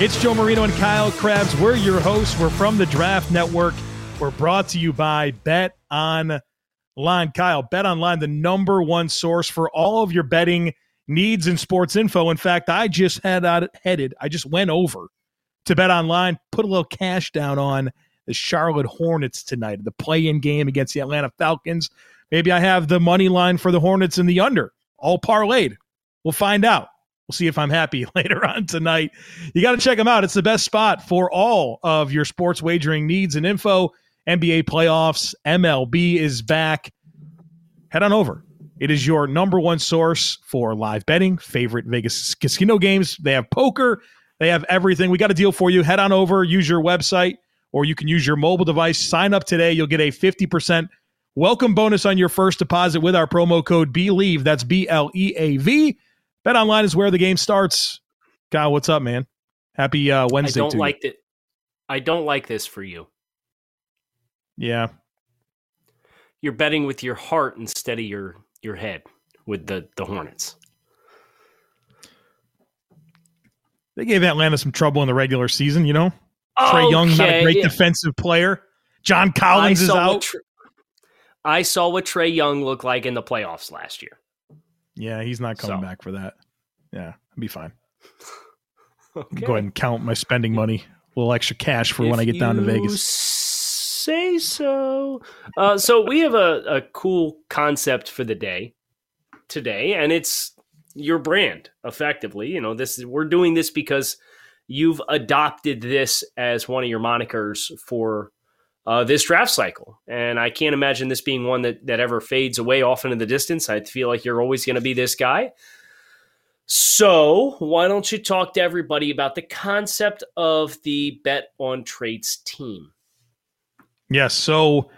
It's Joe Marino and Kyle Crabbs. We're your hosts. We're from the Draft Network. We're brought to you by Bet Online. Kyle, Bet Online, the number one source for all of your betting needs and sports info. In fact, I just had out headed, I just went over to Bet Online, put a little cash down on the Charlotte Hornets tonight, the play-in game against the Atlanta Falcons. Maybe I have the money line for the Hornets in the under, all parlayed. We'll find out. We'll see if I'm happy later on tonight. You got to check them out. It's the best spot for all of your sports wagering needs and info. NBA playoffs, MLB is back. Head on over. It is your number one source for live betting, favorite Vegas casino games. They have poker, they have everything. We got a deal for you. Head on over, use your website, or you can use your mobile device. Sign up today. You'll get a 50% Welcome bonus on your first deposit with our promo code BLEAV. That's B L E A V. Bet online is where the game starts. Kyle, what's up, man? Happy uh, Wednesday. I don't like it. I don't like this for you. Yeah. You're betting with your heart instead of your your head with the the Hornets. They gave Atlanta some trouble in the regular season, you know. Okay. Trae Young, not a great yeah. defensive player. John Collins is out. I saw what Trae Young looked like in the playoffs last year. Yeah, he's not coming so. back for that. Yeah, I'll be fine. okay. Go ahead and count my spending money. A little extra cash for if when I get down to Vegas. Say so. Uh, so we have a, a cool concept for the day today, and it's your brand. Effectively, you know, this is, we're doing this because you've adopted this as one of your monikers for uh, this draft cycle. And I can't imagine this being one that, that ever fades away off into the distance. I feel like you're always going to be this guy. So, why don't you talk to everybody about the concept of the bet on traits team? Yes. So,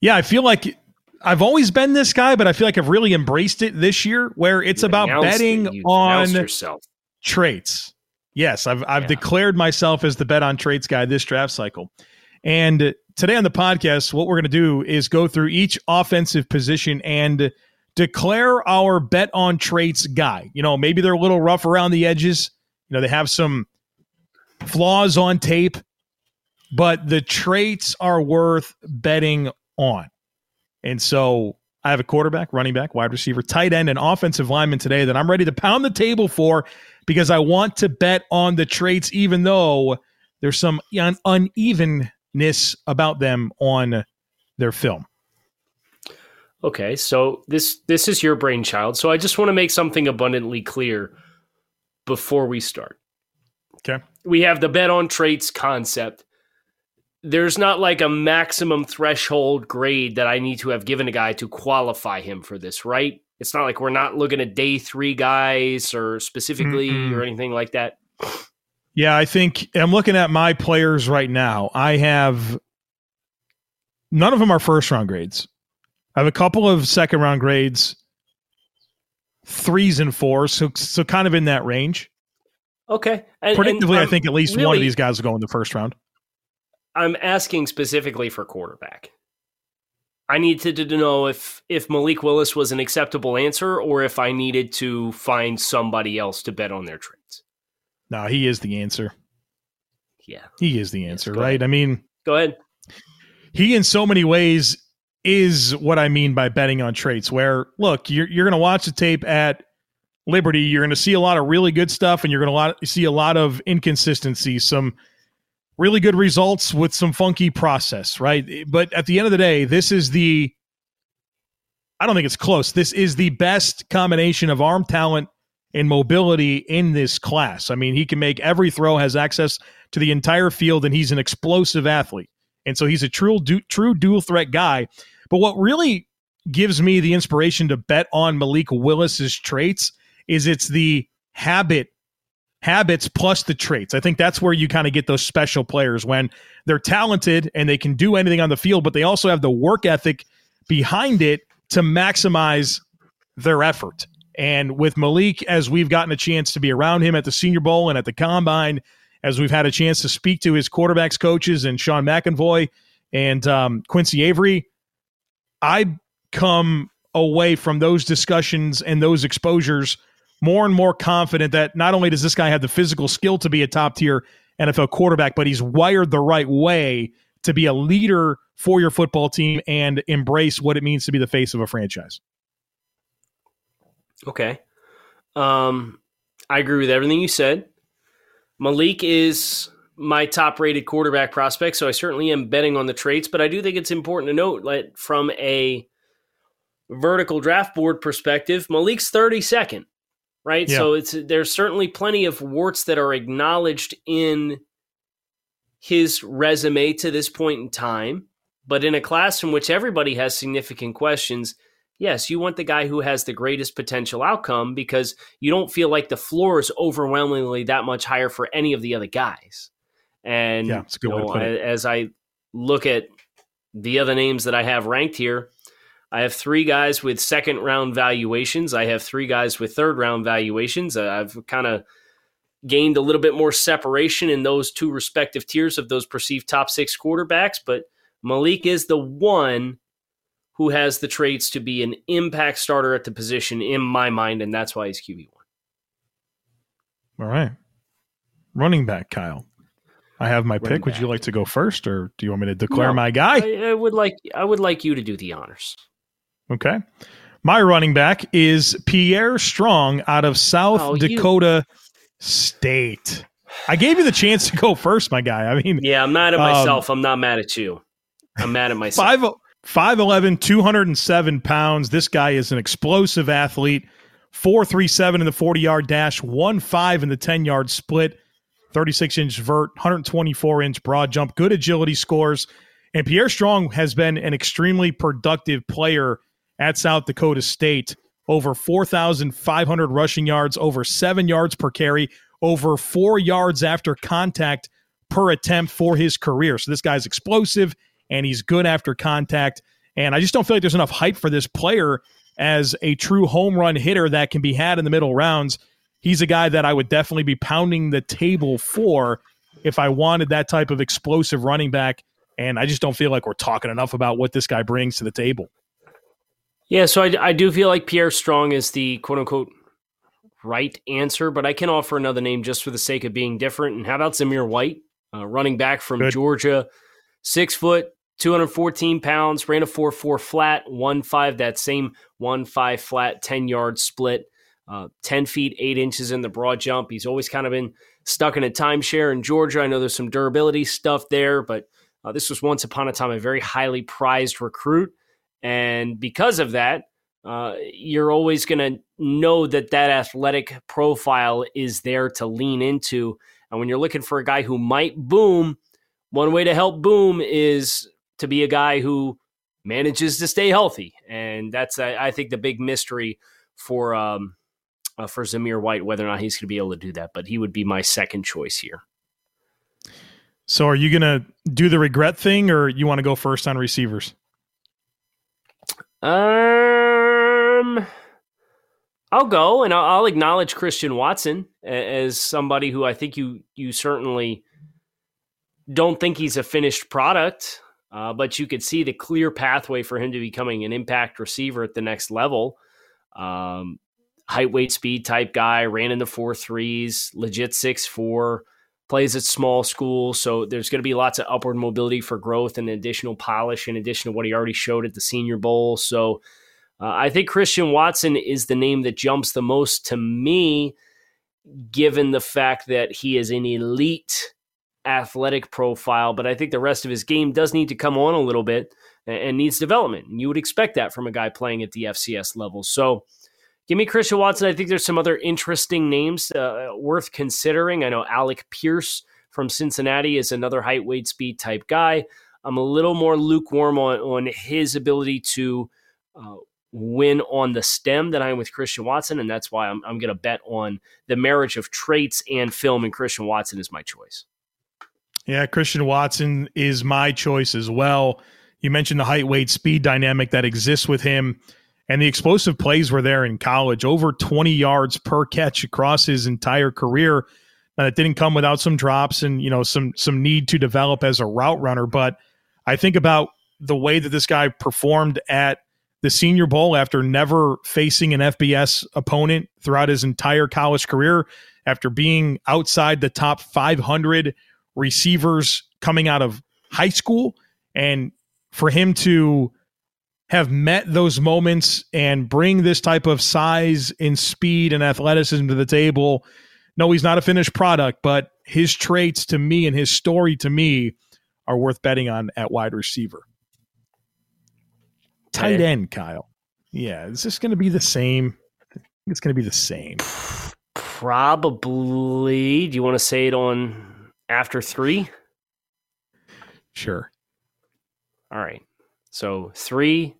yeah, I feel like I've always been this guy, but I feel like I've really embraced it this year where it's you about betting on yourself. traits. Yes, I've I've yeah. declared myself as the bet on traits guy this draft cycle. And today on the podcast, what we're going to do is go through each offensive position and declare our bet on traits guy. You know, maybe they're a little rough around the edges. You know, they have some flaws on tape, but the traits are worth betting on. And so I have a quarterback, running back, wide receiver, tight end, and offensive lineman today that I'm ready to pound the table for because I want to bet on the traits, even though there's some un- uneven ness about them on their film. Okay, so this this is your brainchild. So I just want to make something abundantly clear before we start. Okay. We have the bet on traits concept. There's not like a maximum threshold grade that I need to have given a guy to qualify him for this, right? It's not like we're not looking at day three guys or specifically mm or anything like that. Yeah, I think I'm looking at my players right now. I have none of them are first round grades. I have a couple of second round grades, threes and fours, so so kind of in that range. Okay. And, Predictably, and, um, I think at least really, one of these guys will go in the first round. I'm asking specifically for quarterback. I needed to know if if Malik Willis was an acceptable answer or if I needed to find somebody else to bet on their trades. No, he is the answer. Yeah. He is the answer, yes, right? Ahead. I mean, go ahead. He, in so many ways, is what I mean by betting on traits. Where, look, you're, you're going to watch the tape at Liberty. You're going to see a lot of really good stuff, and you're going to see a lot of inconsistency, some really good results with some funky process, right? But at the end of the day, this is the I don't think it's close. This is the best combination of arm talent and mobility in this class. I mean, he can make every throw, has access to the entire field, and he's an explosive athlete. And so he's a true, du- true dual threat guy. But what really gives me the inspiration to bet on Malik Willis's traits is it's the habit habits plus the traits. I think that's where you kind of get those special players when they're talented and they can do anything on the field, but they also have the work ethic behind it to maximize their effort. And with Malik, as we've gotten a chance to be around him at the Senior Bowl and at the Combine, as we've had a chance to speak to his quarterbacks coaches and Sean McEvoy and um, Quincy Avery, I come away from those discussions and those exposures more and more confident that not only does this guy have the physical skill to be a top tier NFL quarterback, but he's wired the right way to be a leader for your football team and embrace what it means to be the face of a franchise. Okay. Um, I agree with everything you said. Malik is my top rated quarterback prospect, so I certainly am betting on the traits, but I do think it's important to note that from a vertical draft board perspective, Malik's 32nd, right? Yeah. So it's there's certainly plenty of warts that are acknowledged in his resume to this point in time, but in a class in which everybody has significant questions, yes, you want the guy who has the greatest potential outcome because you don't feel like the floor is overwhelmingly that much higher for any of the other guys. And yeah, you know, as I look at the other names that I have ranked here, I have three guys with second round valuations. I have three guys with third round valuations. Uh, I've kind of gained a little bit more separation in those two respective tiers of those perceived top six quarterbacks. But Malik is the one who has the traits to be an impact starter at the position in my mind, and that's why he's QB one. All right. Running back, Kyle. I have my Running pick. Back. Would you like to go first, or do you want me to declare no, my guy? I, I would like I would like you to do the honors. Okay. My running back is Pierre Strong out of South oh, Dakota you... State. I gave you the chance to go first, my guy. I mean, yeah, I'm mad at myself. Um, I'm not mad at you. I'm mad at myself. 5, 5'11, 207 pounds. This guy is an explosive athlete. 437 in the 40 yard dash, 1 5 in the 10 yard split, 36 inch vert, 124 inch broad jump, good agility scores. And Pierre Strong has been an extremely productive player at South Dakota State. Over 4,500 rushing yards, over seven yards per carry, over four yards after contact per attempt for his career. So this guy's explosive and he's good after contact. And I just don't feel like there's enough hype for this player as a true home run hitter that can be had in the middle rounds. He's a guy that I would definitely be pounding the table for if I wanted that type of explosive running back. And I just don't feel like we're talking enough about what this guy brings to the table. Yeah, so I, I do feel like Pierre Strong is the quote unquote right answer, but I can offer another name just for the sake of being different. And how about Zamir White, uh, running back from Good. Georgia, six foot, 214 pounds, ran a 4 4 flat, 1 5, that same 1 5 flat, 10 yard split, uh, 10 feet, 8 inches in the broad jump. He's always kind of been stuck in a timeshare in Georgia. I know there's some durability stuff there, but uh, this was once upon a time a very highly prized recruit. And because of that, uh, you're always going to know that that athletic profile is there to lean into. And when you're looking for a guy who might boom, one way to help boom is to be a guy who manages to stay healthy. And that's, I think, the big mystery for um, uh, for Zamir White, whether or not he's going to be able to do that. But he would be my second choice here. So, are you going to do the regret thing, or you want to go first on receivers? Um, I'll go and I'll, I'll, acknowledge Christian Watson as somebody who I think you you certainly don't think he's a finished product, uh, but you could see the clear pathway for him to becoming an impact receiver at the next level. Um, height, weight, speed type guy, ran in the four threes, legit six four plays at small school. So there's going to be lots of upward mobility for growth and additional polish in addition to what he already showed at the Senior Bowl. So uh, I think Christian Watson is the name that jumps the most to me, given the fact that he is an elite athletic profile. But I think the rest of his game does need to come on a little bit and needs development. And you would expect that from a guy playing at the FCS level. So Give me Christian Watson. I think there's some other interesting names uh, worth considering. I know Alec Pierce from Cincinnati is another height, weight, speed type guy. I'm a little more lukewarm on, on his ability to uh, win on the stem than I am with Christian Watson, and that's why I'm, I'm going to bet on the marriage of traits and film, and Christian Watson is my choice. Yeah, Christian Watson is my choice as well. You mentioned the height, weight, speed dynamic that exists with him, and the explosive plays were there in college. Over 20 yards per catch across his entire career. Now, it didn't come without some drops and you know some some need to develop as a route runner, but I think about the way that this guy performed at the Senior Bowl after never facing an FBS opponent throughout his entire college career, after being outside the top 500 receivers coming out of high school. And for him to have met those moments and bring this type of size and speed and athleticism to the table. No, he's not a finished product, but his traits to me and his story to me are worth betting on at wide receiver. Tight end, Kyle. Yeah, is this going to be the same? It's going to be the same. Probably. Do you want to say it on after three? Sure. All right. So three,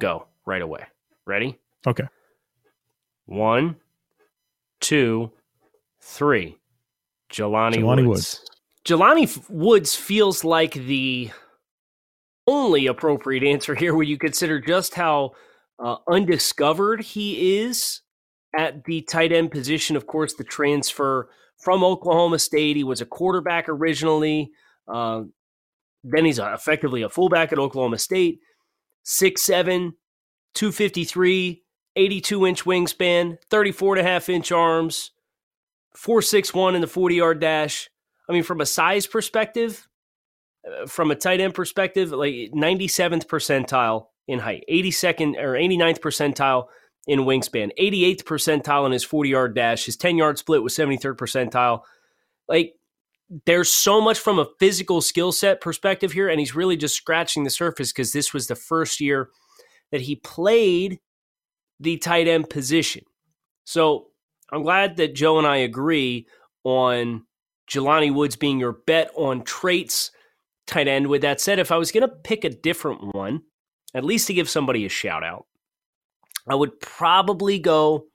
go right away. Ready? Okay. One, two, three. Jelani, Jelani Woods. Woods. Jelani Woods feels like the only appropriate answer here when you consider just how uh, undiscovered he is at the tight end position. Of course, the transfer from Oklahoma State. He was a quarterback originally. Uh, then he's effectively a fullback at Oklahoma State. 6'7, 253, 82 inch wingspan, 34 and a half inch arms, 461 in the 40 yard dash. I mean, from a size perspective, uh, from a tight end perspective, like 97th percentile in height, 82nd or 89th percentile in wingspan, 88th percentile in his 40 yard dash. His 10 yard split was 73rd percentile. Like, there's so much from a physical skill set perspective here, and he's really just scratching the surface because this was the first year that he played the tight end position. So I'm glad that Joe and I agree on Jelani Woods being your bet on traits tight end. With that said, if I was going to pick a different one, at least to give somebody a shout out, I would probably go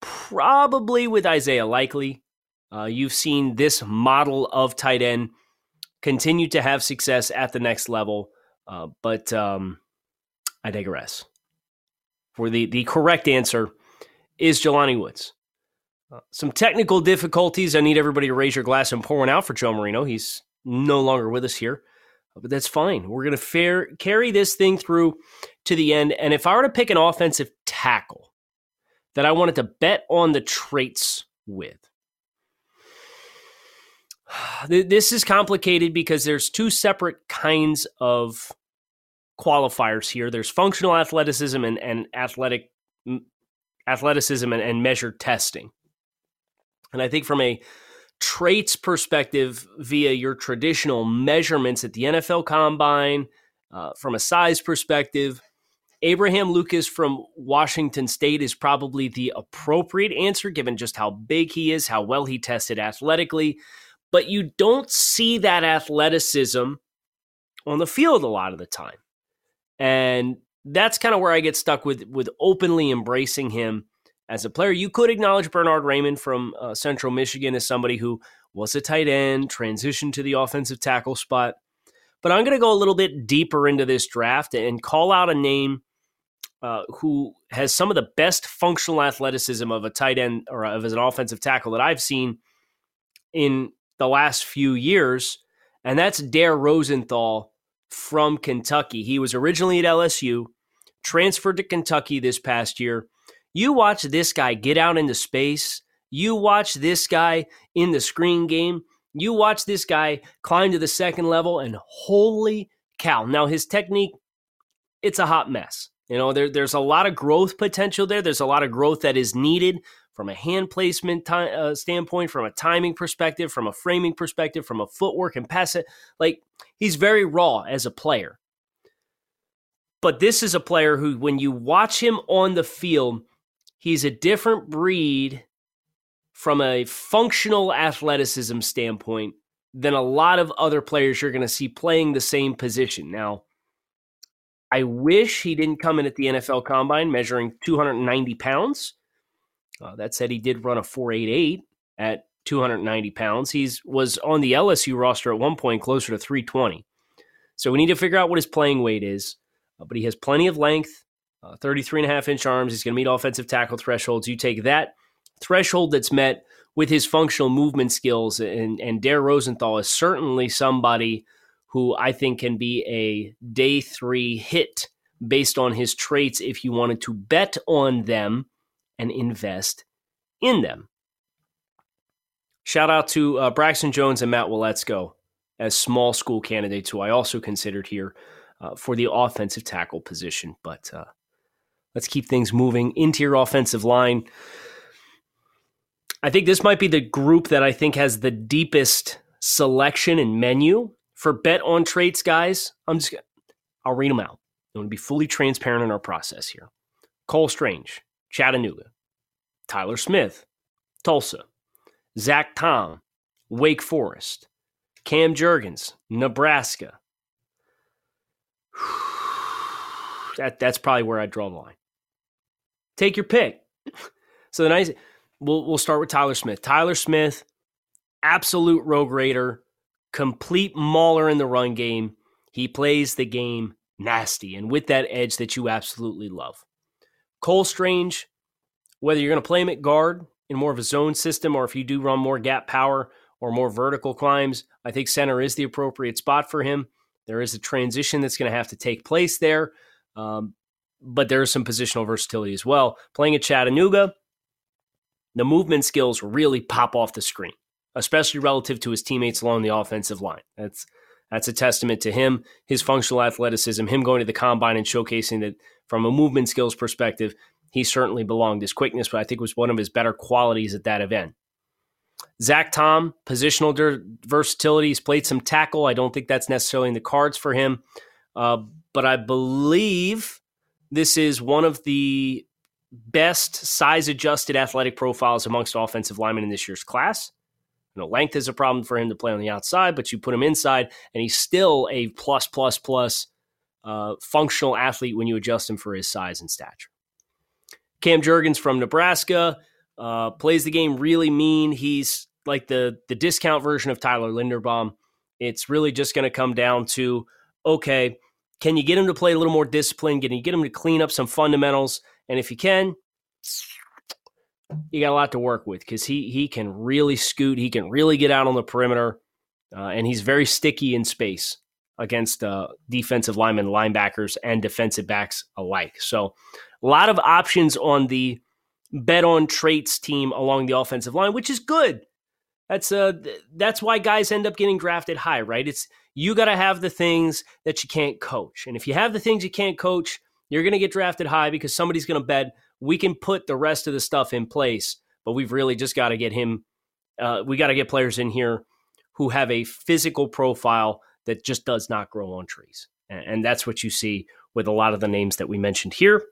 probably with Isaiah Likely. Uh, you've seen this model of tight end continue to have success at the next level, uh, but um, I digress. For the, the correct answer is Jelani Woods. Uh, some technical difficulties. I need everybody to raise your glass and pour one out for Joe Marino. He's no longer with us here, but that's fine. We're going to fair carry this thing through to the end. And if I were to pick an offensive tackle that I wanted to bet on the traits with, this is complicated because there's two separate kinds of qualifiers here. There's functional athleticism and, and athletic athleticism and, and measured testing. And I think from a traits perspective, via your traditional measurements at the NFL Combine, uh, from a size perspective, Abraham Lucas from Washington State is probably the appropriate answer given just how big he is, how well he tested athletically. But you don't see that athleticism on the field a lot of the time. And that's kind of where I get stuck with with openly embracing him as a player. You could acknowledge Bernhard Raimann from uh, Central Michigan as somebody who was a tight end, transitioned to the offensive tackle spot. But I'm going to go a little bit deeper into this draft and call out a name uh, who has some of the best functional athleticism of a tight end or of as an offensive tackle that I've seen in the last few years, and that's Dare Rosenthal from Kentucky. He was originally at LSU, transferred to Kentucky this past year. You watch this guy get out into space. You watch this guy in the screen game. You watch this guy climb to the second level, and holy cow. Now, his technique, it's a hot mess. You know, there, there's a lot of growth potential there. There's a lot of growth that is needed from a hand placement time, uh, standpoint, from a timing perspective, from a framing perspective, from a footwork and pass it. Like he's very raw as a player. But this is a player who, when you watch him on the field, he's a different breed from a functional athleticism standpoint than a lot of other players you're going to see playing the same position. Now, I wish he didn't come in at the NFL Combine measuring 290 pounds. Uh, that said, he did run a 488 at 290 pounds. He's was on the LSU roster at one point closer to 320. So we need to figure out what his playing weight is. Uh, but he has plenty of length, uh, 33 and a half inch arms. He's going to meet offensive tackle thresholds. You take that threshold that's met with his functional movement skills, and, and Dare Rosenthal is certainly somebody who I think can be a day three hit based on his traits if you wanted to bet on them and invest in them. Shout out to uh, Braxton Jones and Matt Waletzko as small school candidates who I also considered here uh, for the offensive tackle position. But uh, let's keep things moving into your offensive line. I think this might be the group that I think has the deepest selection and menu for bet on traits, guys. I'm just I'll read them out. I want to be fully transparent in our process here. Cole Strange, Chattanooga, Tyler Smith, Tulsa, Zach Tom, Wake Forest, Cam Jurgens, Nebraska. That that's probably where I draw the line. Take your pick. So the nice we'll we'll start with Tyler Smith. Tyler Smith, absolute rogue raider, complete mauler in the run game. He plays the game nasty and with that edge that you absolutely love. Cole Strange, whether you're going to play him at guard in more of a zone system or if you do run more gap power or more vertical climbs, I think center is the appropriate spot for him. There is a transition that's going to have to take place there, um, but there is some positional versatility as well. Playing at Chattanooga, the movement skills really pop off the screen, especially relative to his teammates along the offensive line. That's that's a testament to him, his functional athleticism, him going to the combine and showcasing that from a movement skills perspective, he certainly belonged. His quickness, but I think was one of his better qualities at that event. Zach Tom, positional der- versatility. He's played some tackle. I don't think that's necessarily in the cards for him. Uh, but I believe this is one of the best size adjusted athletic profiles amongst offensive linemen in this year's class. You know, length is a problem for him to play on the outside, but you put him inside, and he's still a plus, plus, plus uh, functional athlete when you adjust him for his size and stature. Cam Jurgens from Nebraska uh, plays the game really mean. He's like the the discount version of Tyler Linderbaum. It's really just going to come down to okay, can you get him to play a little more discipline? Can you get him to clean up some fundamentals? And if you can, you got a lot to work with because he he can really scoot. He can really get out on the perimeter, uh, and he's very sticky in space against uh, defensive linemen, linebackers, and defensive backs alike. So, a lot of options on the bet on traits team along the offensive line, which is good. That's uh that's why guys end up getting drafted high, right? It's you got to have the things that you can't coach. And if you have the things you can't coach, you're going to get drafted high because somebody's going to bet we can put the rest of the stuff in place, but we've really just got to get him uh, we got to get players in here who have a physical profile that just does not grow on trees. And, and that's what you see with a lot of the names that we mentioned here.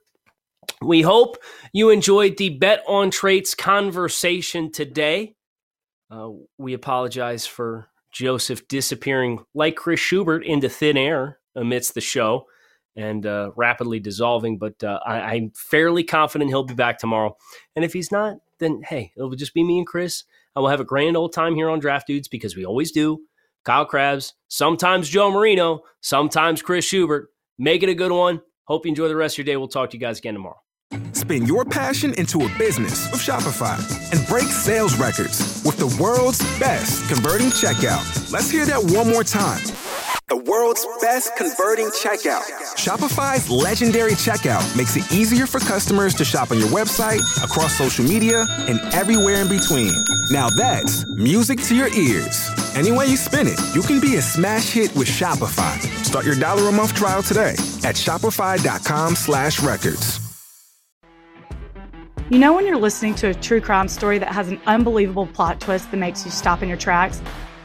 We hope you enjoyed the bet on traits conversation today. Uh, we apologize for Joseph disappearing like Chris Schubert into thin air amidst the show and uh, rapidly dissolving, but uh, I, am fairly confident he'll be back tomorrow. And if he's not, then hey, it'll just be me and Chris. I will have a grand old time here on Draft Dudes because we always do. Kyle Crabbs, sometimes Joe Marino, sometimes Chris Schubert. Make it a good one. Hope you enjoy the rest of your day. We'll talk to you guys again tomorrow. Spin your passion into a business with Shopify and break sales records with the world's best converting checkout. Let's hear that one more time. The world's best converting checkout. Shopify's legendary checkout makes it easier for customers to shop on your website, across social media, and everywhere in between. Now that's music to your ears. Any way you spin it, you can be a smash hit with Shopify. Start your dollar a month trial today at shopify.com slash records. You know when you're listening to a true crime story that has an unbelievable plot twist that makes you stop in your tracks?